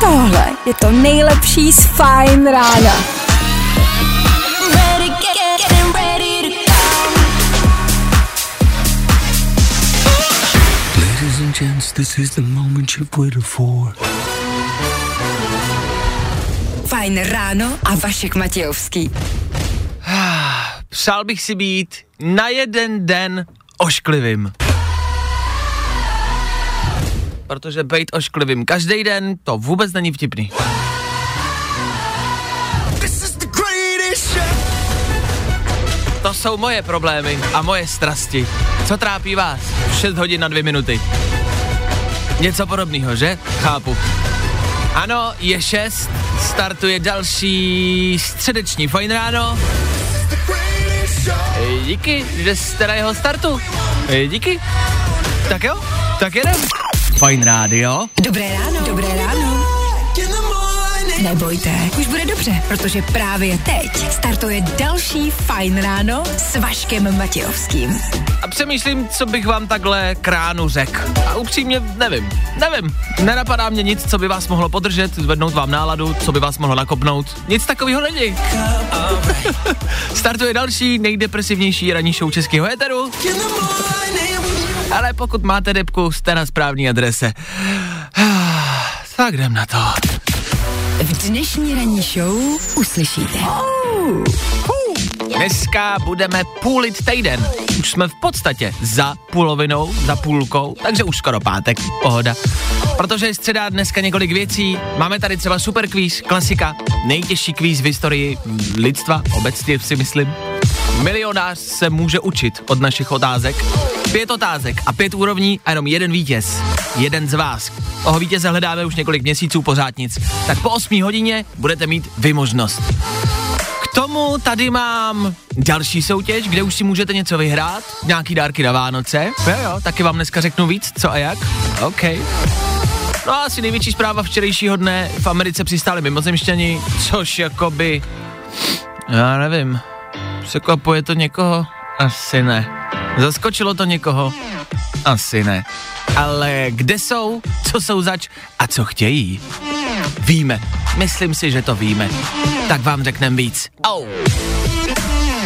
Tohle je to nejlepší z Fajn rána. Ladies and gents, this is the moment you've waited for. Fajn ráno a Vašek Matějovský. Přál bych si být na jeden den ošklivým. Protože být ošklivým každý den, to vůbec není vtipný. To jsou moje problémy a moje strasti. Co trápí vás? 6 hodin na 2 minuty. Něco podobného, že? Chápu. Ano, je 6, startuje další středeční fajn ráno. Díky, že jste na jeho startu. Díky. Tak jo, tak jedem. Fajn rádio. Dobré ráno. Dobré ráno. Nebojte, už bude dobře, protože právě teď startuje další Fajn ráno s Vaškem Matějovským. A přemýšlím, co bych vám takhle kránu řekl. A upřímně nevím, nevím. Nenapadá mě nic, co by vás mohlo podržet, zvednout vám náladu, co by vás mohlo nakopnout. Nic takového není. Startuje další nejdepresivnější ranní show českého éteru. Ale pokud máte depku, jste na správné adrese. Tak jdem na to. V dnešní ranní show uslyšíte. Dneska budeme půlit týden. Už jsme v podstatě za půlovinou, za půlkou, takže už skoro pátek, pohoda. Protože je středa dneska několik věcí. Máme tady třeba super kvíz, klasika, nejtěžší kvíz v historii lidstva, obecně si myslím. Milionář se může učit od našich otázek. Pět otázek a pět úrovní a jenom jeden vítěz. Jeden z vás. Toho vítěze hledáme už několik měsíců, pořád nic. Tak po 8 hodině budete mít vy možnost. K tomu tady mám další soutěž, kde už si můžete něco vyhrát, nějaký dárky na Vánoce. Jo, jo, taky vám dneska řeknu víc, co a jak. OK. No a asi největší zpráva včerejšího dne, v Americe přistáli mimozemšťani, což jakoby, já nevím, překvapuje to někoho? Asi ne. Zaskočilo to někoho? Asi ne. Ale kde jsou, co jsou zač a co chtějí? Víme. Myslím si, že to víme. Tak vám řekneme víc. Au.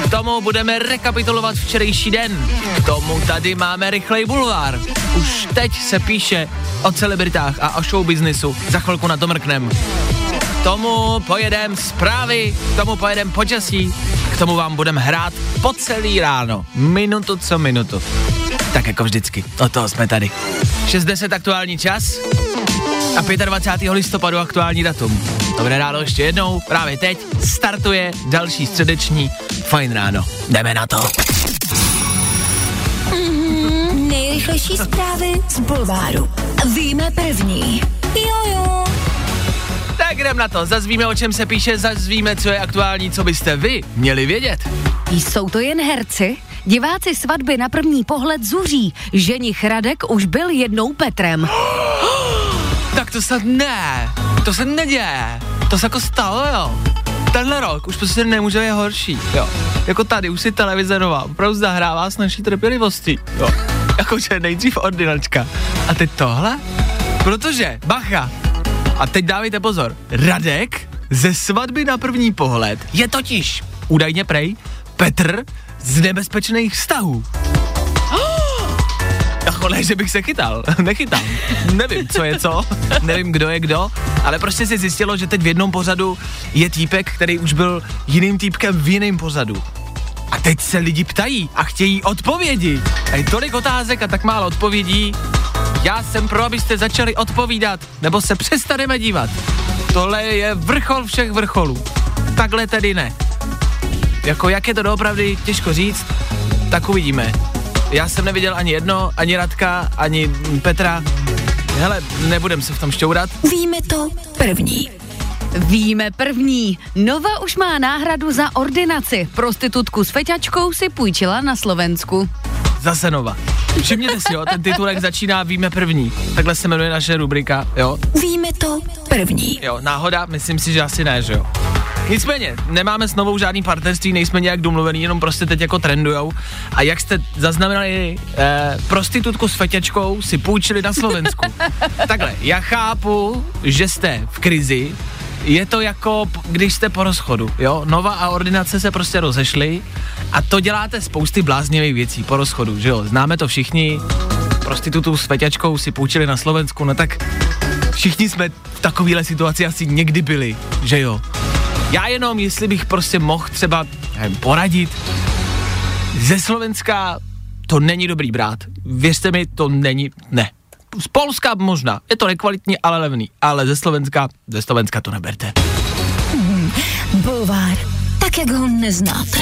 K tomu budeme rekapitulovat včerejší den. K tomu tady máme rychlej bulvár. Už teď se píše o celebritách a o showbiznisu. Za chvilku na to mrknem. Tomu pojedem zprávy, k tomu pojedem počasí, k tomu vám budeme hrát po celý ráno. Minutu co minutu. Tak jako vždycky, o toho jsme tady. 6.10 aktuální čas a 25. listopadu aktuální datum. Dobré ráno ještě jednou, právě teď startuje další středeční Fajn ráno. Jdeme na to. Nejrychlejší zprávy z Bulváru. Víme první. Jojo. Tak jdem na to, zazvíme o čem se píše, zazvíme co je aktuální, co byste vy měli vědět. Jsou to jen herci? Diváci svatby na první pohled zuří. Ženich Radek už byl jednou Petrem. Tak to se ne, to se neděje, to se jako stalo, jo. Tenhle rok už prostě nemůže být horší, jo. Jako tady už si televize nová opravdu zahrává s naší trpělivostí, jo. Jakože nejdřív ordinačka. A teď tohle? Protože, bacha, a teď dávejte pozor, Radek ze svatby na první pohled je totiž údajně prej Petr z nebezpečných vztahů. Jako ne, že bych se chytal, nechytám. Nevím, co je co, nevím, kdo je kdo, ale prostě se zjistilo, že teď v jednom pořadu je týpek, který už byl jiným týpkem v jiném pořadu. A teď se lidi ptají a chtějí odpovědi. A je tolik otázek a tak málo odpovědí. Já jsem pro, abyste začali odpovídat, nebo se přestaneme dívat. Tohle je vrchol všech vrcholů. Takhle tedy ne. Jako jak je to doopravdy, těžko říct, tak uvidíme. Já jsem neviděl ani jedno, ani Radka, ani Petra. Hele, nebudem se v tom šťourat. Víme to první. Víme první. Nova už má náhradu za ordinaci. Prostitutku s feťačkou si půjčila na Slovensku. Zase Nova. Všimněte si, jo, ten titulek začíná Víme první. Takhle se jmenuje naše rubrika, jo. Víme to první. Jo, náhoda? Myslím si, že asi ne, že jo. Nicméně, nemáme s novou žádný partnerství, nejsme nějak domluvený, jenom prostě teď jako trendujou. A jak jste zaznamenali, eh, prostitutku s feťačkou si půjčili na Slovensku. Takhle, já chápu, že jste v krizi, je to jako, když jste po rozchodu, jo? Nova a ordinace se prostě rozešly a to děláte spousty bláznivých věcí po rozchodu, že jo? Známe to všichni, prostitutu s feťačkou si půjčili na Slovensku, no tak všichni jsme v takovéhle situaci asi někdy byli, že jo? Já jenom, jestli bych prostě mohl třeba nevím, poradit, ze Slovenska to není dobrý brát. Věřte mi, to není, ne. Z Polska možná, je to nekvalitní, ale levný, ale ze Slovenska, ze Slovenska to neberte. Bulvár, tak jak ho neznáte.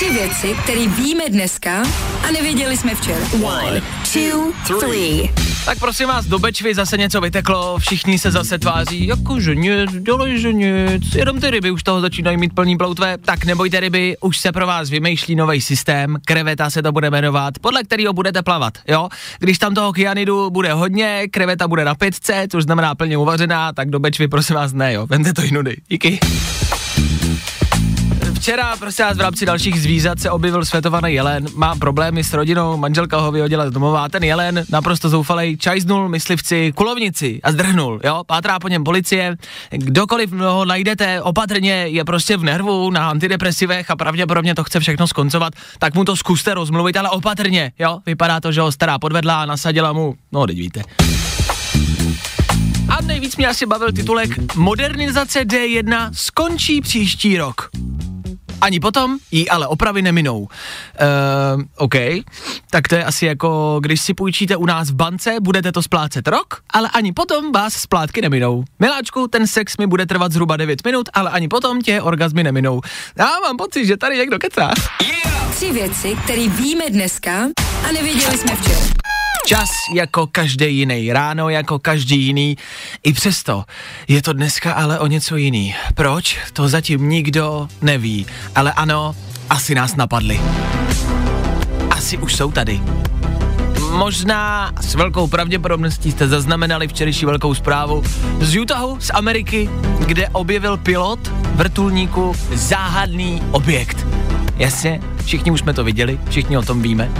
Tři věci, které víme dneska a nevěděli jsme včera. One, two, three. Tak prosím vás, do Bečvy zase něco vyteklo, všichni se zase tváří, jako že nic, dělej, že nic, jenom ty ryby už toho začínají mít plný ploutve, tak nebojte ryby, už se pro vás vymýšlí nový systém, kreveta se to bude jmenovat, podle kterého budete plavat, jo? Když tam toho kyanidu bude hodně, kreveta bude na pětce, což znamená plně uvařená, tak do Bečvy prosím vás ne, jo, vente to jinudy, díky. Včera, prostě vás v rámci dalších zvířat se objevil světovaný jelen, má problémy s rodinou, manželka ho vyhodila z domova, ten jelen naprosto zoufalej, čajznul myslivci, kulovnici a zdrhnul, jo, pátrá po něm policie, kdokoliv ho najdete opatrně, je prostě v nervu na antidepresivech a pravděpodobně to chce všechno skoncovat, tak mu to zkuste rozmluvit, ale opatrně, jo, vypadá to, že ho stará podvedla a nasadila mu, no, teď víte. A nejvíc mě asi bavil titulek Modernizace D1 skončí příští rok. Ani potom jí ale opravy neminou. Uh, OK, tak to je asi jako, když si půjčíte u nás v bance, budete to splácet rok, ale ani potom vás splátky neminou. Miláčku, ten sex mi bude trvat zhruba 9 minut, ale ani potom tě orgazmy neminou. Já mám pocit, že tady někdo kecá. Tři věci, které víme dneska a nevěděli jsme včera. Čas jako každý jiný, ráno jako každý jiný. I přesto je to dneska ale o něco jiný. Proč? To zatím nikdo neví. Ale ano, asi nás napadli. Asi už jsou tady. Možná s velkou pravděpodobností jste zaznamenali včerejší velkou zprávu z Utahu, z Ameriky, kde objevil pilot vrtulníku záhadný objekt. Jasně, všichni už jsme to viděli, všichni o tom víme.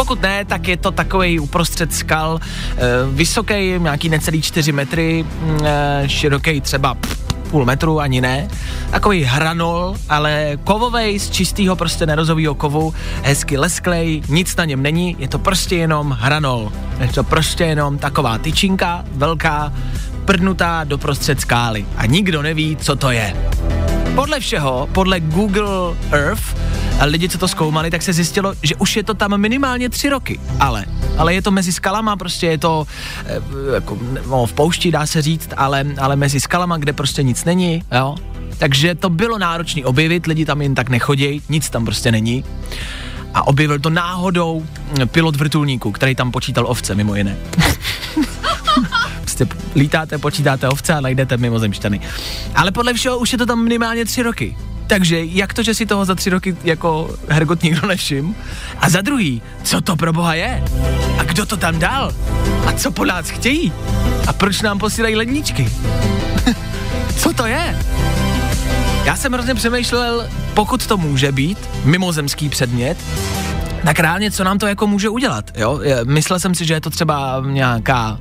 Pokud ne, tak je to takový uprostřed skal, e, vysoký, nějaký necelý 4 metry, e, široký třeba půl metru, ani ne. Takový hranol, ale kovovej z čistého prostě nerozového kovu, hezky lesklej, nic na něm není, je to prostě jenom hranol. Je to prostě jenom taková tyčinka, velká, prdnutá do prostřed skály. A nikdo neví, co to je. Podle všeho, podle Google Earth, a lidi, co to zkoumali, tak se zjistilo, že už je to tam minimálně tři roky. Ale, ale je to mezi skalama, prostě je to e, jako, no, v poušti, dá se říct, ale, ale mezi skalama, kde prostě nic není, jo. Takže to bylo náročné objevit, lidi tam jen tak nechodí, nic tam prostě není. A objevil to náhodou pilot vrtulníku, který tam počítal ovce, mimo jiné. prostě lítáte, počítáte ovce a najdete mimozemšťany. Ale podle všeho už je to tam minimálně tři roky. Takže jak to, že si toho za tři roky jako Hergot nikdo nevšim? A za druhý, co to pro boha je? A kdo to tam dal? A co po nás chtějí? A proč nám posílají ledničky? co to je? Já jsem hrozně přemýšlel, pokud to může být mimozemský předmět, tak reálně, co nám to jako může udělat, jo? Myslel jsem si, že je to třeba nějaká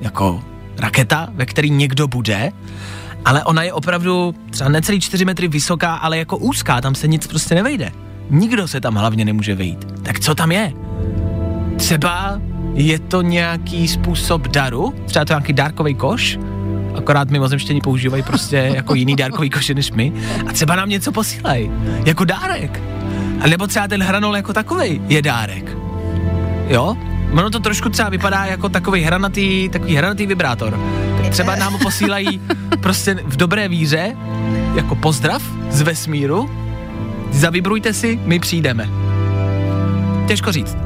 jako raketa, ve který někdo bude, ale ona je opravdu třeba necelý 4 metry vysoká, ale jako úzká, tam se nic prostě nevejde. Nikdo se tam hlavně nemůže vejít. Tak co tam je? Třeba je to nějaký způsob daru, třeba to nějaký dárkový koš, akorát mimozemštění používají prostě jako jiný dárkový koše než my a třeba nám něco posílají, jako dárek. A nebo třeba ten hranol jako takový je dárek. Jo? Ono to trošku třeba vypadá jako takový hranatý, takový hranatý vibrátor. Třeba nám posílají prostě v dobré víře, jako pozdrav z vesmíru. Zavibrujte si, my přijdeme. Těžko říct.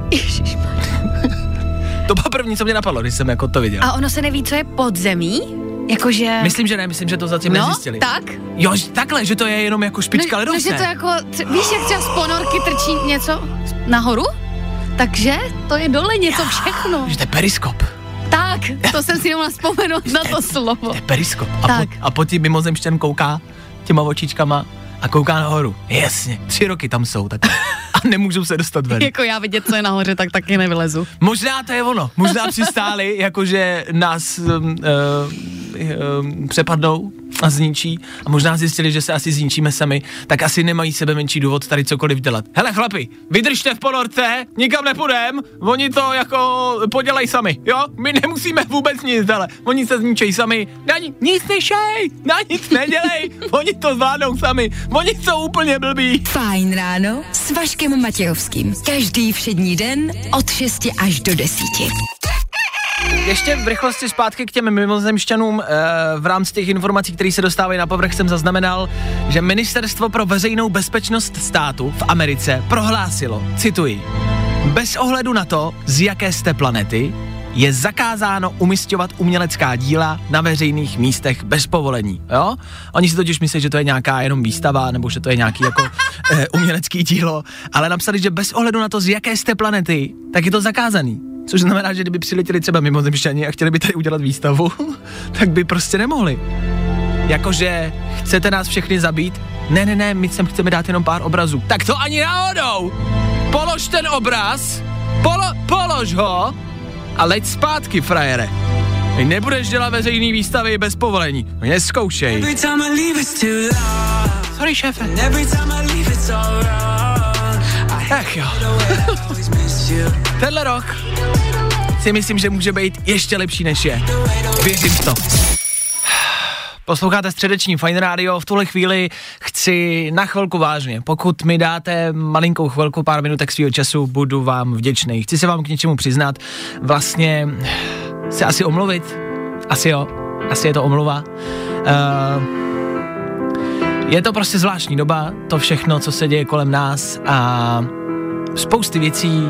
to bylo první, co mě napadlo, když jsem jako to viděl. A ono se neví, co je pod zemí? Jakože... Myslím, že ne, myslím, že to zatím no, nezjistili. tak? Jo, takhle, že to je jenom jako špička no, ledovce. že to jako, víš, jak třeba z ponorky trčí něco nahoru? Takže to je dole něco všechno. Že to je periskop. Tak, to jsem si nemohla vzpomenout na to slovo. To je periskop. A, Tak. po, a po tím mimozemšťan kouká těma očičkama a kouká nahoru. Jasně, tři roky tam jsou tak a nemůžou se dostat ven. Jako já vidět, co je nahoře, tak taky nevylezu. Možná to je ono. Možná přistáli, jakože nás um, um, přepadnou a zničí a možná zjistili, že se asi zničíme sami, tak asi nemají sebe menší důvod tady cokoliv dělat. Hele chlapi, vydržte v ponorce, nikam nepůjdem, oni to jako podělají sami, jo? My nemusíme vůbec nic, ale oni se zničejí sami, na ni- nic nešej, na nic nedělej, oni to zvládnou sami, oni jsou úplně blbí. Fajn ráno s Vaškem Matějovským. Každý všední den od 6 až do 10. Ještě v rychlosti zpátky k těm mimozemšťanům e, v rámci těch informací, které se dostávají na povrch, jsem zaznamenal, že Ministerstvo pro veřejnou bezpečnost státu v Americe prohlásilo, cituji, bez ohledu na to, z jaké jste planety, je zakázáno umistovat umělecká díla na veřejných místech bez povolení, jo? Oni si totiž myslí, že to je nějaká jenom výstava, nebo že to je nějaký jako e, umělecký dílo, ale napsali, že bez ohledu na to, z jaké jste planety, tak je to zakázaný. Což znamená, že kdyby přiletěli třeba mimozemšťani a chtěli by tady udělat výstavu, tak by prostě nemohli. Jakože chcete nás všechny zabít? Ne, ne, ne, my sem chceme dát jenom pár obrazů. Tak to ani náhodou! Polož ten obraz, polo, polož ho a leď zpátky, frajere. Ty nebudeš dělat veřejný výstavy bez povolení. Neskoušej. Every time I leave it's too loud. Sorry, šéfe. Ach jo. Tenhle rok si myslím, že může být ještě lepší než je. Věřím to. Posloucháte středeční Fine Radio, v tuhle chvíli chci na chvilku vážně. Pokud mi dáte malinkou chvilku, pár minutek svého času, budu vám vděčný. Chci se vám k něčemu přiznat, vlastně se asi omluvit, asi jo, asi je to omluva. Uh, je to prostě zvláštní doba, to všechno, co se děje kolem nás a spousty věcí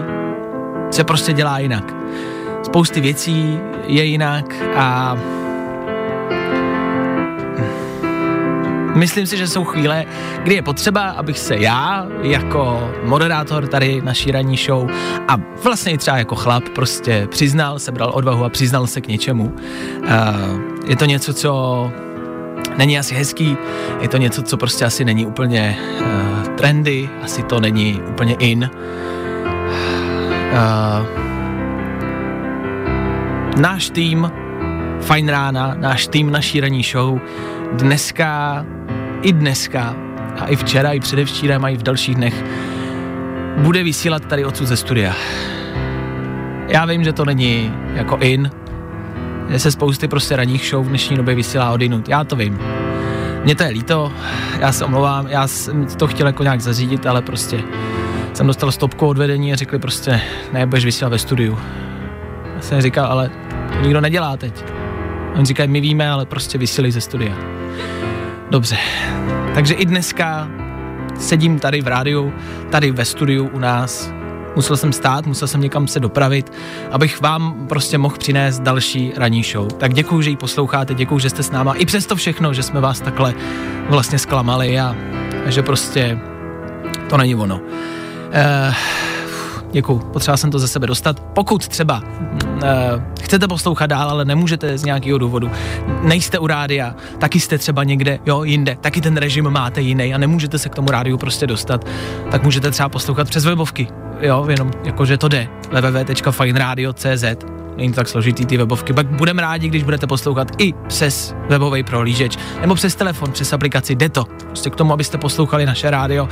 se prostě dělá jinak. Spousty věcí je jinak a myslím si, že jsou chvíle, kdy je potřeba, abych se já jako moderátor tady naší ranní show a vlastně třeba jako chlap prostě přiznal, sebral odvahu a přiznal se k něčemu. Uh, je to něco, co není asi hezký, je to něco, co prostě asi není úplně uh, trendy, asi to není úplně in. Uh, náš tým Fajn rána, náš tým naší ranní show dneska, i dneska a i včera, i předevčírem a i v dalších dnech bude vysílat tady odsud ze studia. Já vím, že to není jako in, se spousty prostě ranních show v dnešní době vysílá odinut, já to vím. Mně to je líto, já se omlouvám, já jsem to chtěl jako nějak zařídit, ale prostě jsem dostal stopku od vedení a řekli prostě, ne, budeš vysílat ve studiu. Já jsem říkal, ale to nikdo nedělá teď. Oni říkají, my víme, ale prostě vysílej ze studia. Dobře, takže i dneska sedím tady v rádiu, tady ve studiu u nás. Musel jsem stát, musel jsem někam se dopravit, abych vám prostě mohl přinést další ranní show. Tak děkuji, že ji posloucháte, děkuji, že jste s náma. I přesto všechno, že jsme vás takhle vlastně zklamali a že prostě to není ono. Uh, Děkuju, potřeba jsem to ze sebe dostat. Pokud třeba uh, chcete poslouchat dál, ale nemůžete z nějakého důvodu, nejste u rádia, taky jste třeba někde, jo, jinde, taky ten režim máte jiný a nemůžete se k tomu rádiu prostě dostat, tak můžete třeba poslouchat přes webovky, jo, jenom jakože to jde, www.fineradio.cz Není to tak složitý ty webovky, pak budeme rádi, když budete poslouchat i přes webový prohlížeč, nebo přes telefon, přes aplikaci, jde to. Prostě k tomu, abyste poslouchali naše rádio,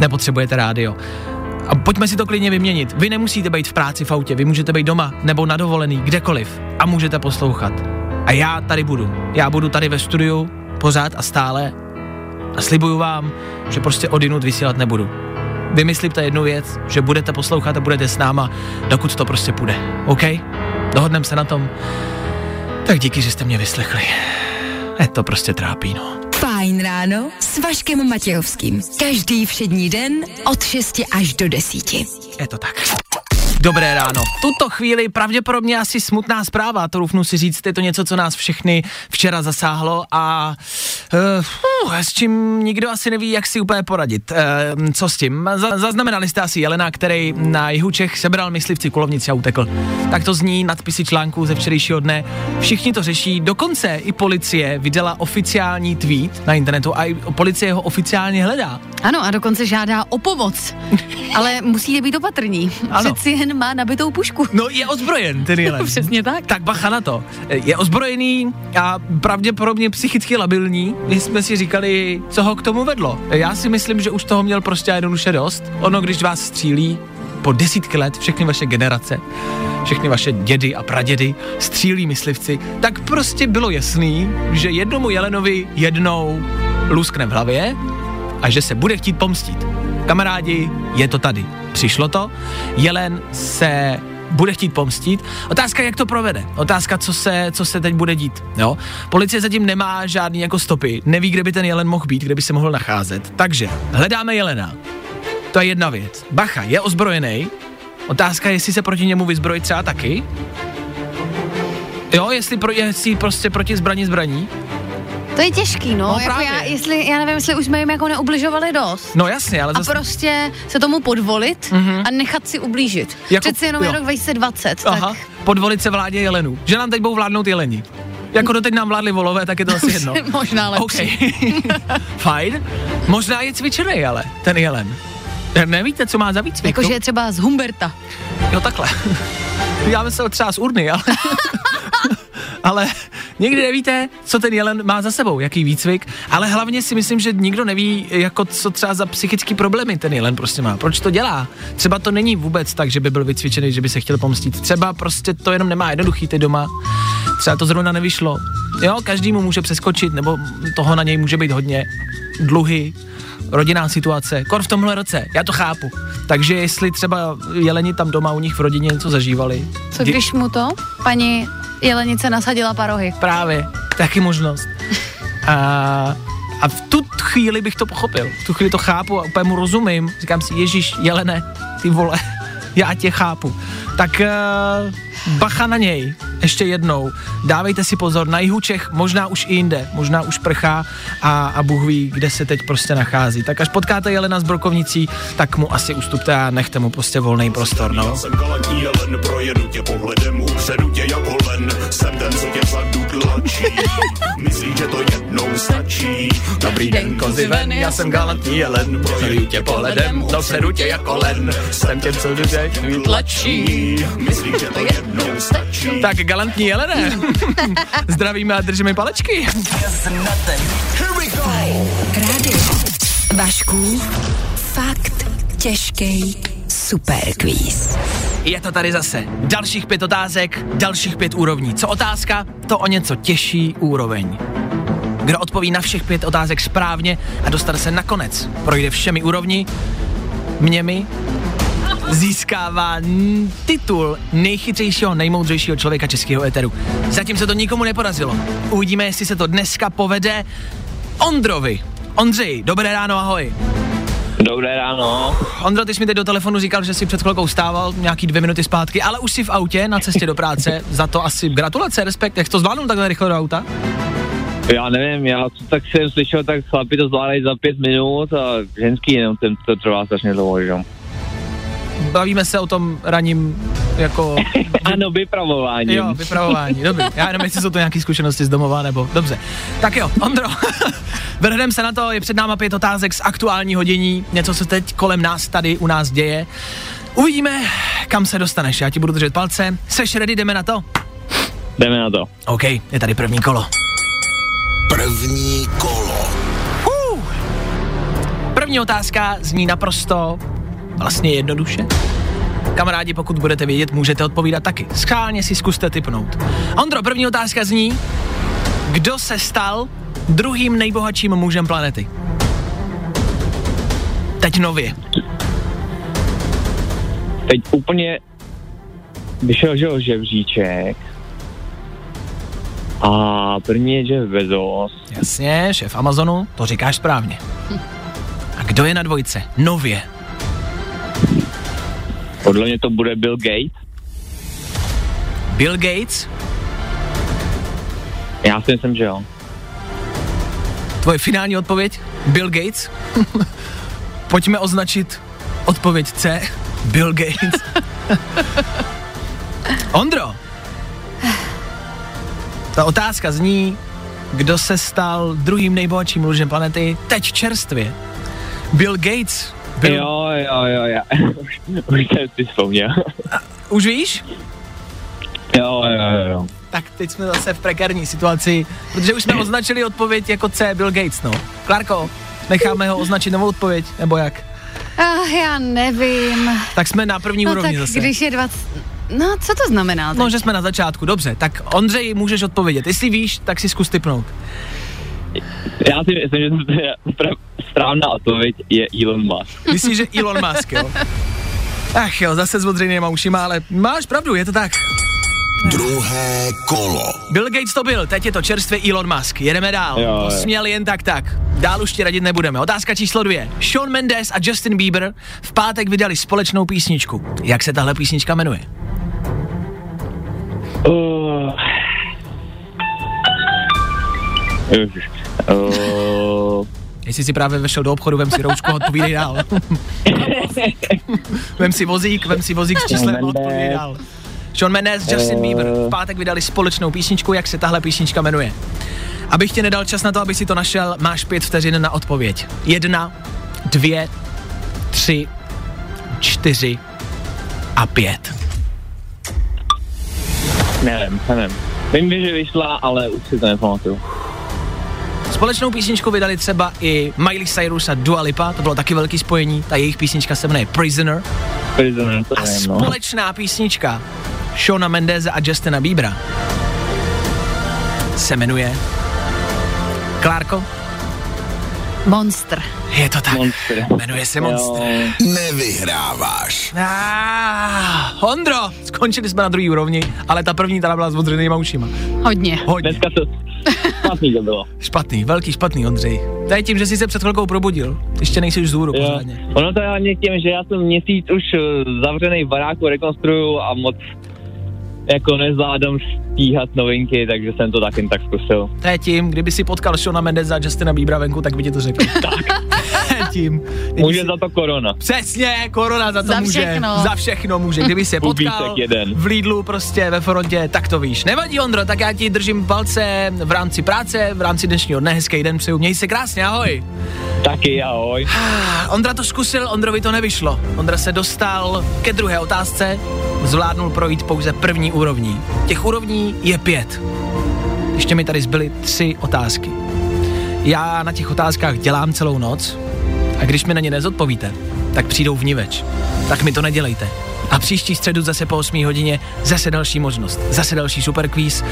nepotřebujete rádio. A pojďme si to klidně vyměnit. Vy nemusíte být v práci v autě, vy můžete být doma nebo na dovolený, kdekoliv a můžete poslouchat. A já tady budu. Já budu tady ve studiu pořád a stále a slibuju vám, že prostě odinut vysílat nebudu. Vymyslíte jednu věc, že budete poslouchat a budete s náma, dokud to prostě půjde. OK? Dohodneme se na tom? Tak díky, že jste mě vyslechli. Je to prostě trápí, no. Fajn ráno s Vaškem Matějovským. Každý všední den od 6 až do 10. Je to tak. Dobré ráno. V tuto chvíli pravděpodobně asi smutná zpráva, to rufnu si říct, je to něco, co nás všechny včera zasáhlo a uh, s čím nikdo asi neví, jak si úplně poradit. Uh, co s tím? Zaznamenali jste asi Jelena, který na jihu Čech sebral myslivci kulovnici a utekl. Tak to zní nadpisy článků ze včerejšího dne. Všichni to řeší, dokonce i policie vydala oficiální tweet na internetu a i policie ho oficiálně hledá. Ano, a dokonce žádá o pomoc. Ale musíte být opatrní. Ano. Přeci jen má nabitou pušku. No je ozbrojen ten jelen. Přesně tak. Tak bacha na to. Je ozbrojený a pravděpodobně psychicky labilní. My jsme si říkali, co ho k tomu vedlo. Já si myslím, že už toho měl prostě jednoduše dost. Ono, když vás střílí po desítky let všechny vaše generace, všechny vaše dědy a pradědy střílí myslivci, tak prostě bylo jasný, že jednomu jelenovi jednou luskne v hlavě a že se bude chtít pomstit. Kamarádi, je to tady. Přišlo to, jelen se bude chtít pomstit. Otázka, jak to provede. Otázka, co se, co se teď bude dít. Jo? Policie zatím nemá žádný jako stopy, neví, kde by ten jelen mohl být, kde by se mohl nacházet. Takže hledáme jelena. To je jedna věc. Bacha, je ozbrojený. Otázka je, jestli se proti němu vyzbrojit třeba taky. Jo, jestli, pro, jestli prostě proti zbraní zbraní. To je těžký, no. No jako právě. já, jestli, já nevím, jestli už jsme jim jako neubližovali dost. No jasně, ale A zase... prostě se tomu podvolit Mhm. a nechat si ublížit. Jako- Přeci jenom je rok 2020, Aha, tak podvolit se vládě jelenů. Že nám teď budou vládnout jeleni. Jako doteď nám vládli volové, tak je to asi jedno. možná lepší. OK. Fajn. Možná je cvičený, ale ten jelen. Nevíte, co má za výcvik? Jakože je třeba z Humberta. Jo, takhle. Já myslel třeba z urny, ale... ale někdy nevíte, co ten jelen má za sebou, jaký výcvik, ale hlavně si myslím, že nikdo neví, jako co třeba za psychické problémy ten jelen prostě má. Proč to dělá? Třeba to není vůbec tak, že by byl vycvičený, že by se chtěl pomstit. Třeba prostě to jenom nemá jednoduchý ty doma. Třeba to zrovna nevyšlo. Jo, každý mu může přeskočit, nebo toho na něj může být hodně. Dluhy, rodinná situace, kor v tomhle roce, já to chápu. Takže jestli třeba jeleni tam doma u nich v rodině něco zažívali, Co Kdy- když mu to paní Jelenice nasadila parohy? Právě, taky možnost. A, a v tu chvíli bych to pochopil. V tu chvíli to chápu a úplně mu rozumím. Říkám si, Ježíš, Jelene, ty vole, já tě chápu. Tak uh, bacha na něj, ještě jednou. Dávejte si pozor, na jihu Čech, možná už i jinde, možná už prchá a, a Bůh ví, kde se teď prostě nachází. Tak až potkáte Jelena s brokovnicí, tak mu asi ustupte a nechte mu prostě volný prostor, no. Jsem galantní jelen, projedu tě pohledem, ten, co tě vzadu tlačí. Myslíš, že to jednou stačí? Dobrý den, kozy ven, já jsem galantní jelen, projedu tě pohledem, dopředu tě jako len, jsem ten, co tě tlačí. Myslíš, že to jednou stačí? Tak galantní Jelene, zdravíme a držíme palečky. Rádio. Vašku, fakt těžký superquiz. Je to tady zase. Dalších pět otázek, dalších pět úrovní. Co otázka, to o něco těžší úroveň. Kdo odpoví na všech pět otázek správně a dostane se nakonec, projde všemi úrovni, měmi, získává titul nejchytřejšího, nejmoudřejšího člověka českého éteru. Zatím se to nikomu nepodařilo. Uvidíme, jestli se to dneska povede Ondrovi. Ondřej, dobré ráno, ahoj. Dobré ráno. Ondro, ty jsi mi teď do telefonu říkal, že jsi před chvilkou stával nějaký dvě minuty zpátky, ale už jsi v autě na cestě do práce. Za to asi gratulace, respekt. Jak to zvládnul takhle rychle do auta? Já nevím, já co tak jsem slyšel, tak chlapi to zvládají za pět minut a ženský jenom ten, to trvá strašně dlouho, že jo. Bavíme se o tom raním jako... Ano, vypravování. Jo, vypravování, dobrý. Já jenom jestli jsou to nějaké zkušenosti z domova, nebo dobře. Tak jo, Ondro, vrhneme se na to, je před náma pět otázek z aktuální hodění, něco se teď kolem nás tady u nás děje. Uvidíme, kam se dostaneš, já ti budu držet palce. Seš ready, jdeme na to? Jdeme na to. OK, je tady první kolo. První kolo. Uh. První otázka zní naprosto vlastně jednoduše. Kamarádi, pokud budete vědět, můžete odpovídat taky. Schálně si zkuste typnout. Ondro, první otázka zní, kdo se stal druhým nejbohatším mužem planety? Teď nově. Teď úplně vyšel, že žebříček. A první je Jeff Bezos. Jasně, šéf Amazonu, to říkáš správně. A kdo je na dvojce? Nově. Podle mě to bude Bill Gates. Bill Gates, Já si myslím, že jo. tvoje finální odpověď? Bill Gates? Pojďme označit odpověď C. Bill Gates. Ondro, ta otázka zní, kdo se stal druhým nejbohatším mužem planety teď čerstvě? Bill Gates? Bill, Jo, jo, jo, já. Už jsem si vzpomněl. Už víš? jo, jo, jo. Tak teď jsme zase v prekární situaci, protože už jsme označili odpověď jako C, Bill Gates, no. Klárko, necháme ho označit novou odpověď, nebo jak? Ah, já nevím. Tak jsme na první No úrovni tak zase. když je 20... No, co to znamená? No, teď? že jsme na začátku, dobře. Tak Ondřej, můžeš odpovědět. Jestli víš, tak si zkus typnout. Já si myslím, že to je spra- správná odpověď je Elon Musk. Myslíš, že Elon Musk, jo? Ach jo, zase s odřejnýma ušima, ale máš pravdu, je to tak. Druhé kolo. Bill Gates to byl, teď je to čerstvě Elon Musk. Jedeme dál. Jo, jo. Směl jen tak tak. Dál už ti radit nebudeme. Otázka číslo dvě. Sean Mendes a Justin Bieber v pátek vydali společnou písničku. Jak se tahle písnička jmenuje? Uh. Uh. Jestli si právě vešel do obchodu, vem si roušku a odpovídej dál. vem si vozík, vem si vozík s číslem odpovídej dál. Sean Mendes, Justin Eh. Bieber v pátek vydali společnou písničku, jak se tahle písnička jmenuje. Abych ti nedal čas na to, aby si to našel, máš pět vteřin na odpověď. Jedna, dvě, tři, čtyři a pět. Nevím, nevím. Vím, že vyšla, ale už si to nepamatuju. Společnou písničku vydali třeba i Miley Cyrus a Dua Lipa, to bylo taky velký spojení, ta jejich písnička se jmenuje Prisoner. Prisoner, to A nevím, no. společná písnička Shona Mendeze a Justina Biebera se jmenuje Klárko, Monster. je to tak. Monster. Jmenuje se Monster. Jo. Nevyhráváš. Ah, Ondro, skončili jsme na druhý úrovni, ale ta první teda byla s odřenýma ušima. Hodně. Hodně. Dneska to špatný to bylo. Špatný, velký špatný, Ondřej. To je tím, že jsi se před chvilkou probudil. Ještě nejsi už Jo. pořádně. Ono to je hlavně tím, že já jsem měsíc už eh, zavřený v baráku, rekonstruju a moc jako nezvládám stíhat novinky, takže jsem to taky tak zkusil. To je tím, kdyby si potkal Shona Mendeza a Justina Biebera venku, tak by ti to řekl. tak. Tím. Kdyby Může si- za to korona. Přesně, korona za to Za může. všechno. Za všechno může. Kdyby se potkal jeden. v Lidlu prostě ve frontě, tak to víš. Nevadí, Ondro, tak já ti držím palce v rámci práce, v rámci dnešního dne. Hezký den přeju. Měj se krásně, ahoj. Taky ahoj. Ah, Ondra to zkusil, Ondrovi to nevyšlo. Ondra se dostal ke druhé otázce, zvládnul projít pouze první úrovní. Těch úrovní je pět. Ještě mi tady zbyly tři otázky. Já na těch otázkách dělám celou noc a když mi na ně nezodpovíte, tak přijdou vniveč. Tak mi to nedělejte. A příští středu zase po 8 hodině zase další možnost, zase další superkvíz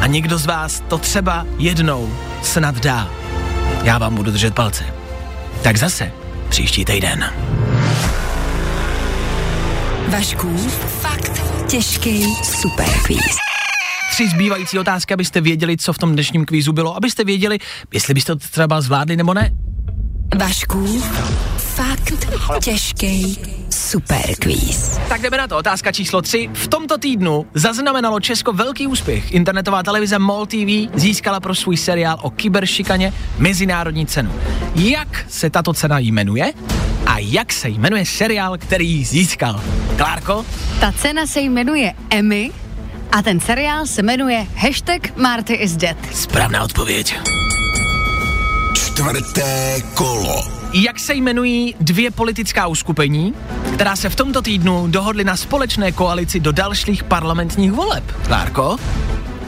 a někdo z vás to třeba jednou snad dá. Já vám budu držet palce. Tak zase příští týden. Vašku, fakt těžký superquiz. Tři zbývající otázky, abyste věděli, co v tom dnešním kvízu bylo, abyste věděli, jestli byste to třeba zvládli nebo ne. Vašku, fakt těžký superquiz. Tak jdeme na to. Otázka číslo 3. V tomto týdnu zaznamenalo Česko velký úspěch. Internetová televize MOL TV získala pro svůj seriál o kyberšikaně mezinárodní cenu. Jak se tato cena jmenuje? A jak se jmenuje seriál, který ji získal? Klárko? Ta cena se jmenuje Emmy a ten seriál se jmenuje Hashtag Marty is dead. Správná odpověď. Čtvrté kolo. Jak se jmenují dvě politická uskupení, která se v tomto týdnu dohodly na společné koalici do dalších parlamentních voleb? Klárko?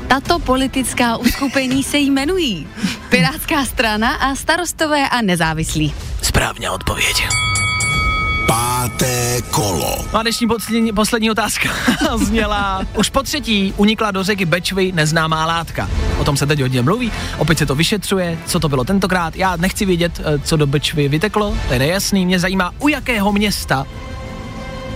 Tato politická uskupení se jmenují Pirátská strana a starostové a nezávislí. Správná odpověď. Páté kolo. No a dnešní poslední, poslední otázka zněla, už po třetí unikla do řeky Bečvy neznámá látka. O tom se teď hodně mluví, opět se to vyšetřuje, co to bylo tentokrát. Já nechci vědět, eh, co do Bečvy vyteklo, to je nejasný. Mě zajímá, u jakého města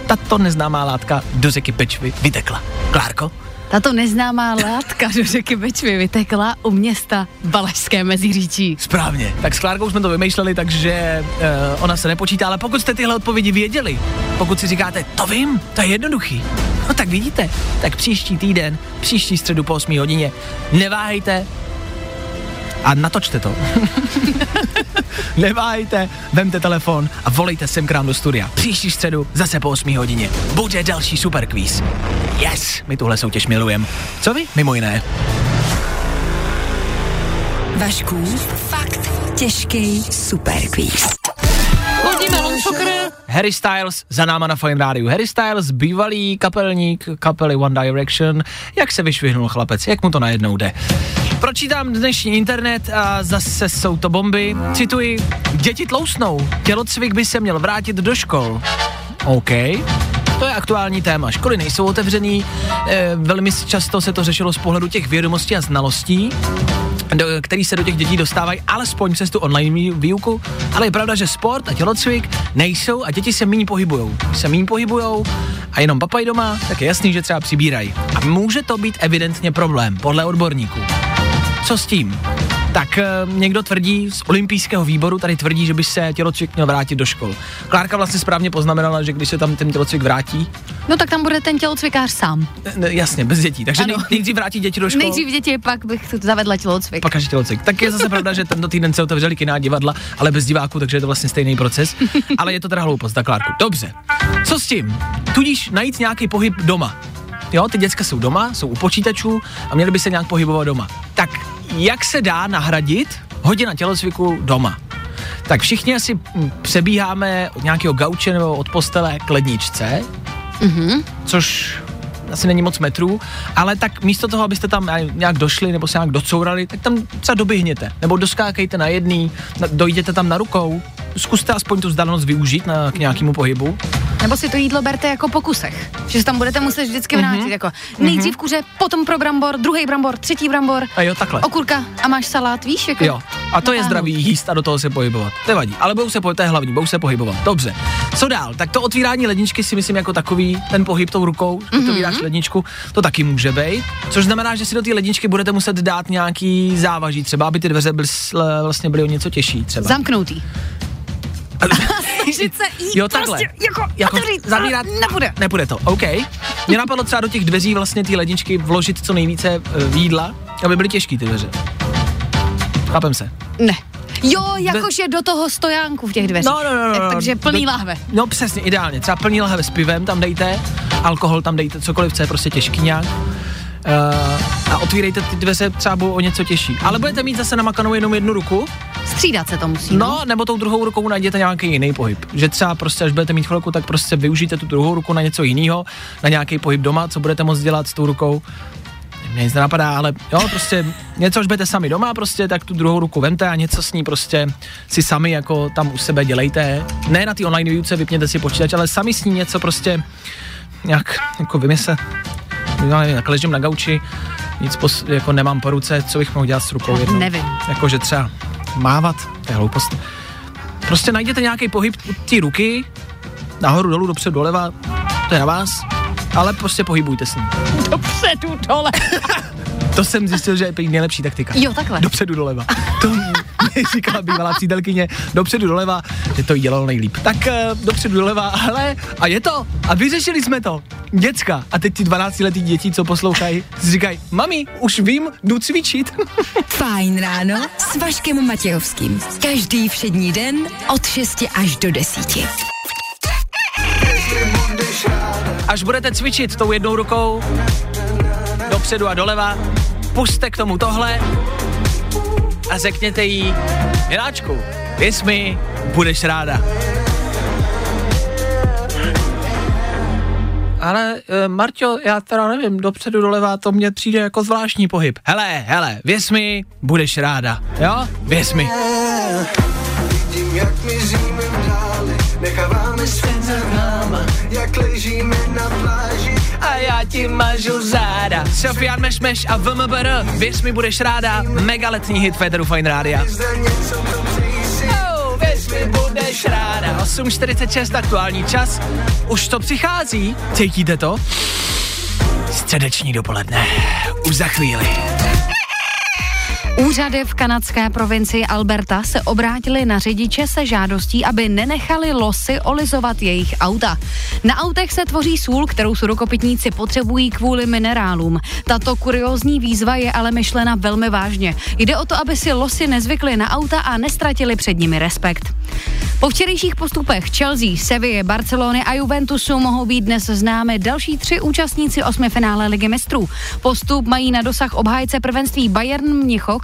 tato neznámá látka do řeky Bečvy vytekla. Klárko? Tato neznámá látka do řeky Bečvy vytekla u města Valašské Meziříčí. Správně. Tak s Klárkou jsme to vymýšleli, takže uh, ona se nepočítá, ale pokud jste tyhle odpovědi věděli, pokud si říkáte, to vím, to je jednoduchý, no tak vidíte, tak příští týden, příští středu po 8 hodině, neváhejte a natočte to. neváhejte, vemte telefon a volejte sem k nám do studia. Příští středu zase po 8 hodině. Bude další super quiz. Yes, my tuhle soutěž milujeme. Co vy? Mimo jiné. Vašku, fakt těžký super quiz. Harry Styles za náma na Fine Rádiu. Harry Styles, bývalý kapelník kapely One Direction. Jak se vyšvihnul chlapec, jak mu to najednou jde. Pročítám dnešní internet a zase jsou to bomby. Cituji, děti tlousnou, tělocvik by se měl vrátit do škol. OK. To je aktuální téma. Školy nejsou otevřený, e, velmi často se to řešilo z pohledu těch vědomostí a znalostí, do, který se do těch dětí dostávají alespoň přes tu online výuku, ale je pravda, že sport a tělocvik nejsou a děti se méně pohybujou. Se méně pohybujou a jenom papají doma, tak je jasný, že třeba přibírají. A může to být evidentně problém, podle odborníků. Co s tím? Tak e, někdo tvrdí z olympijského výboru, tady tvrdí, že by se tělocvik měl vrátit do škol. Klárka vlastně správně poznamenala, že když se tam ten tělocvik vrátí, No tak tam bude ten tělocvikář sám. ne, jasně, bez dětí, takže Ano. nejdřív vrátí děti do škol. Nejdřív děti, pak bych zavedla tělocvik. pak až tělocvik. Tak je zase pravda, že tento týden se otevřeli kina divadla, ale bez diváků, takže je to vlastně stejný proces. ale je to teda hloupost, tak Klárku. Dobře. Co s tím? Tudíž najít nějaký pohyb doma. Jo, ty děcka jsou doma, jsou u počítačů a měly by se nějak pohybovat doma. Tak jak se dá nahradit hodina tělocviku doma? Tak všichni asi přebíháme od nějakého gauče nebo od postele k ledničce, Mhm. což asi není moc metrů, ale tak místo toho, abyste tam nějak došli nebo se nějak docourali, tak tam třeba doběhněte, nebo doskákejte na jedný, na, dojděte tam na rukou, zkuste aspoň tu vzdálenost využít na, k nějakému pohybu. Nebo si to jídlo berte jako po kusech. Že se tam budete muset vždycky vrátit. Mm-hmm. Jako nejdřív kuře, potom pro brambor, druhý brambor, třetí brambor, A jo, takhle. okurka a máš salát, víš? Jako Jo, a to je Ano. zdravý jíst a do toho se pohybovat. To vadí, ale budou se pohybovat, to je hlavní, budou se pohybovat. Dobře. Co dál? Tak to otvírání ledničky si myslím jako takový, ten pohyb tou rukou, mm-hmm. Mhm. to vydáš ledničku, to taky může být. Což znamená, že si do té ledničky budete muset dát nějaký závaží, třeba aby ty dveře byly, sl- vlastně byly o něco těžší třeba. Zamknutý. Se jít Jo, takhle. prostě jako, Jako otevřít, zavírat a nebude. Nebude to, OK. Mě napadlo třeba do těch dveří vlastně ty ledničky vložit co nejvíce e, jídla, aby byly těžký ty dveře. Chápem se. Ne. Jo, jakože do toho stojánku v těch dveřích. No, no, no, no, Eh, no. Takže plný Do- láhve. No přesně, ideálně. Třeba plný lahve s pivem tam dejte, alkohol tam dejte, cokoliv, co je prostě těžký nějak. Uh, a otvírejte ty dveře třeba budou o něco těžší. Ale budete mít zase namakanou jenom jednu ruku, Střídat se to musí. no, nebo tou druhou rukou najděte nějaký jiný pohyb. Že třeba prostě, až budete mít chvilku, tak prostě využijte tu druhou ruku na něco jiného, na nějaký pohyb doma, co budete moct dělat s tou rukou. Mě nic nenapadá, ale jo, prostě něco, až budete sami doma, prostě, tak tu druhou ruku vemte a něco s ní prostě si sami jako tam u sebe dělejte. Ne na ty online výuce, vypněte si počítač, ale sami s ní něco prostě nějak jako vymyslet. Já nevím, tak ležím na gauči, nic pos, jako nemám po ruce, co bych mohl dělat s rukou jednou. Nevím. Jakože třeba mávat, to je hloupost. Prostě najděte nějaký pohyb té ruky, nahoru, dolů, dopředu, doleva, to je na vás, ale prostě pohybujte s ním. Dopředu dole. To jsem zjistil, že je nejlepší taktika. Jo, takhle. Dopředu doleva. To říkala bývalá přítelkyně, dopředu doleva, že to jí dělalo nejlíp. Tak uh, dopředu doleva, ale a je to. A vyřešili jsme to. Děcka. A teď ty 12 letý děti, co poslouchají, říkají, mami, už vím, jdu cvičit. Fajn ráno s Vaškem Matějovským. Každý všední den od 6 až do 10. Až budete cvičit tou jednou rukou, dopředu a doleva, puste k tomu tohle a řekněte jí, Jeláčku, věř mi, budeš ráda. Ale, uh, Marťo, já teda nevím, dopředu doleva, to mně přijde jako zvláštní pohyb. Hele, hele, věř mi, budeš ráda, jo? Věř mi. Vidím, jak v dáli, necháváme svět za náma, jak ležíme na pláži. A já ti mažu záda. Sofian Mešmeš a VMBR, věř mi, budeš ráda. Mega letní hit Federu Fine Rádia. Oh, věř mi, budeš ráda. 8.46 aktuální čas. Už to přichází. Cítíte to? Středeční dopoledne. Už za chvíli. Úřady v kanadské provincii Alberta se obrátily na řidiče se žádostí, aby nenechali losy olizovat jejich auta. Na autech se tvoří sůl, kterou surokopitníci potřebují kvůli minerálům. Tato kuriózní výzva je ale myšlena velmi vážně. Jde o to, aby si losy nezvykli na auta a nestratili před nimi respekt. Po včerejších postupech Chelsea, Sevilla, Barcelony a Juventusu mohou být dnes známy další tři účastníci osmi finále Ligy mistrů. Postup mají na dosah obhájce prvenství Bayern Mnichov,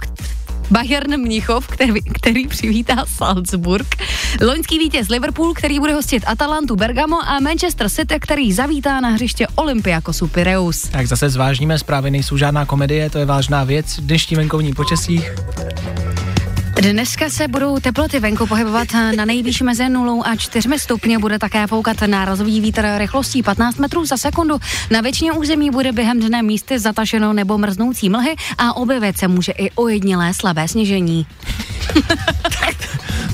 Bayern Mnichov, který, který přivítá Salzburg, loňský vítěz Liverpool, který bude hostit Atalantu Bergamo a Manchester City, který zavítá na hřiště Olympiakosu Pireus. Tak zase zvážníme, zprávy nejsou žádná komedie, to je vážná věc. Dnešní venkovní počasí. Dneska se budou teploty venku pohybovat na nejvýš mezi 0 a 4 stupně. Bude také foukat nárazový vítr rychlostí 15 metrů za sekundu. Na většině území bude během dne místy zatašeno nebo mrznoucí mlhy a objevit se může i ojednilé slabé sněžení.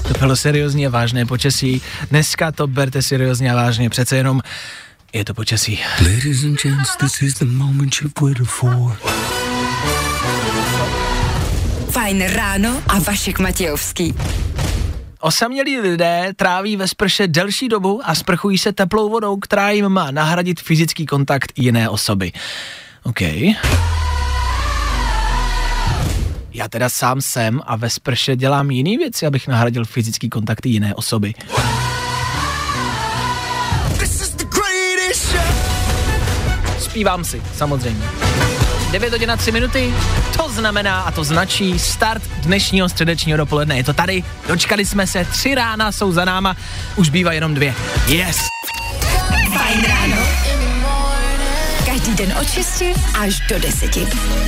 To bylo seriózní a vážné počasí. Dneska to berte seriózně a vážně, přece jenom je to počasí. Ladies and gents, this is the moment you've waited for. Fajn ráno a Vašek Matějovský. Osamělí lidé tráví ve sprše delší dobu a sprchují se teplou vodou, která jim má nahradit fyzický kontakt jiné osoby. OK. Já teda sám jsem a ve sprše dělám jiný věci, abych nahradil fyzický kontakt jiné osoby. Zpívám si, samozřejmě. 9 hodin a 3 minuty, to znamená a to značí start dnešního středečního dopoledne. Je to tady, dočkali jsme se, tři rána jsou za náma, už bývá jenom dvě. Yes! Fajn ráno. Den od 6 až do 10.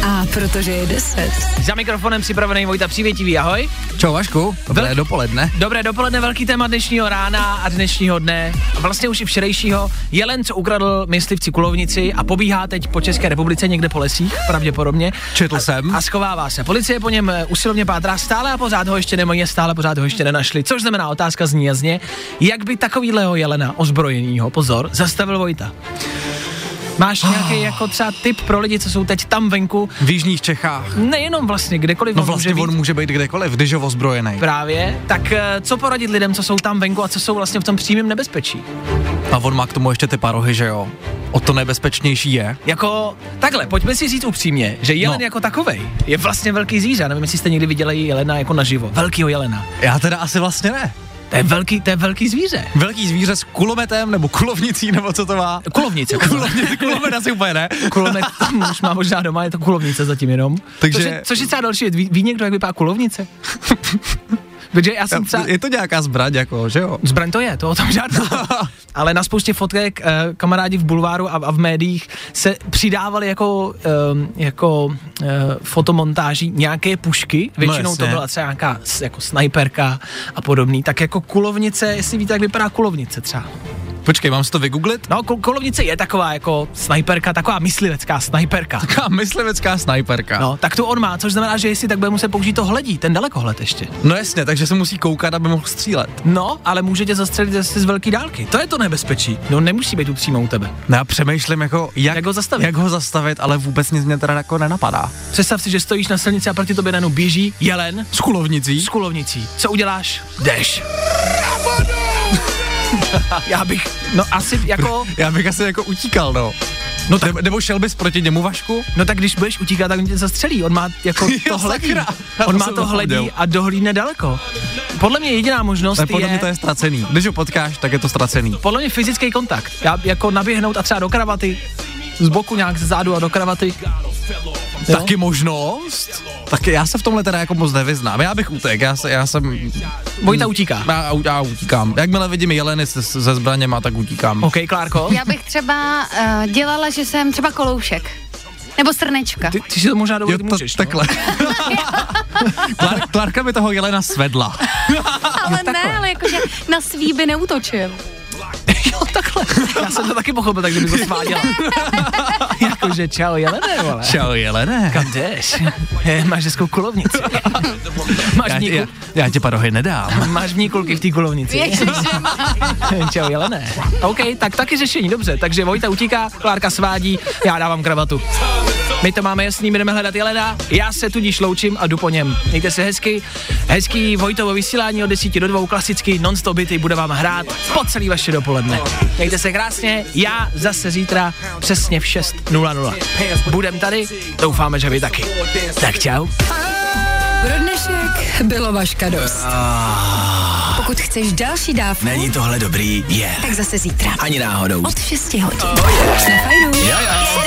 A protože je 10. Za mikrofonem připravený Vojta Přívětivý, ahoj. Čau Vašku, dobré Vel- dopoledne. Dobré dopoledne, velký téma dnešního rána a dnešního dne, a vlastně už i včerejšího. Jelen, co ukradl myslivci kulovnici a pobíhá teď po České republice někde po lesích, pravděpodobně. Četl a, jsem. A schovává se. Policie po něm eh, usilovně pátrá stále a pořád ho ještě nemají, stále pořád ho ještě nenašli. Což znamená otázka zní jasně, jak by takovýhleho jelena ozbrojenýho, pozor, zastavil Vojta. Máš nějaký jako třeba tip pro lidi, co jsou teď tam venku, V jižních Čechách. nejenom vlastně kdekoliv No on vlastně může on být může být kdekoliv, když je ozbrojený. právě, tak eh, co poradit lidem, co jsou tam venku a co jsou vlastně v tom přímém nebezpečí? A on má k tomu ještě ty parohy, že jo? O to nebezpečnější je. Jako, takhle, pojďme si říct upřímně, že jelen No. jako takovej je vlastně velký zvíře. Nevím, jestli jste někdy viděli jelena jako naživo. Velkýho jelena. Já teda asi vlastně ne. To je velký, to je velký zvíře. Velký zvíře s kulometem nebo kulovnicí nebo co to má? Kulovnice. Kulovnice, kulomet asi úplně ne. Kulomet už má možná doma, je to kulovnice zatím jenom. Takže- Což je, což je třeba další věc. Ví, ví někdo, jak vypadá kulovnice? Protože já jsem třeba... Je to nějaká zbraň, jako, že jo? Zbraň to je, to o tom žádná. Ale na spoustě fotek eh, kamarádi v bulváru a, a v médiích se přidávali jako, um, jako eh, fotomontáží nějaké pušky, většinou to jasně. byla třeba nějaká jako snajperka a podobný, tak jako kulovnice, jestli víte, jak vypadá kulovnice třeba. Počkej, mám si to vygooglit? No, kul- kulovnice je taková jako snajperka, taková myslivecká snajperka. Taká myslivecká snajperka. No, tak tu on má, což znamená, že jestli tak bude muset použít to hledí, ten dalekohled ještě. no jasně, takže se musí koukat, aby mohl střílet. No, ale může tě zastřelit zase z velké dálky. To je to nebezpečí. No, nemusí být tu přímo u tebe. No já přemýšlím, jako, jak, Jak ho zastavit? jak ho zastavit, ale vůbec nic mě teda jako nenapadá. Představ si, že stojíš na silnici a proti tobě najednou běží jelen S kulovnicí? s kulovnicí. Co uděláš? Jdeš. Já bych, no asi jako, Já bych asi jako utíkal, no. No tak, Nebo, šel bys proti němu, Vašku? no tak když budeš utíkat, tak on tě zastřelí. On má jako to hledí. On má to hledí a dohlídne daleko. Podle mě jediná možnost Ne, podle je, mě to je ztracený. Když ho potkáš, tak je to ztracený. podle mě fyzický kontakt. Já jako naběhnout a třeba do kravaty, z boku nějak z zádu a do kravaty. Jo? Taky možnost? Tak já se v tomhle teda jako moc nevyznám. Já bych utek, já, se, já jsem... Vojta utíká. Já, já utíkám. Jakmile vidím jeleny se, se zbraněma, tak utíkám. OK, Klárko? Já bych třeba uh, dělala, že jsem třeba koloušek. Nebo srnečka. Ty, ty si to možná Jo, dovolit to, můžeš. no. takhle. Klár, Klárka by toho jelena svedla. ale ne, ale jakože na svý by neutočil. Jo, takhle. Já jsem to taky pochopil, takže by to sváděla. Jakože čau, Jelene, vole. Čau, Jelene. Kam jdeš? Je, máš hezkou kulovnici. máš, Já, já, já ti parohy nedám. máš v ní kulky v té kulovnici. čau, Jelene. OK, tak taky řešení, dobře. Takže Vojta utíká, Klárka svádí, já dávám kravatu. My to máme jasný, my jdeme hledat Jelena, já se tudíž loučím a jdu po něm. Mějte se hezky, hezký Vojtovo vysílání od 10 do 2, klasicky non-stop bude vám hrát po celý vaše dopoledne. Mějte se krásně, já zase zítra přesně v 6.00. Budem tady, doufáme, že vy taky. Tak čau. Pro dnešek bylo vaška dost. Pokud chceš další dávku, Není tohle dobrý? Je. tak zase zítra. Ani náhodou. Od 6 hodin. Oh yeah. Na fajnu. Jo, jo.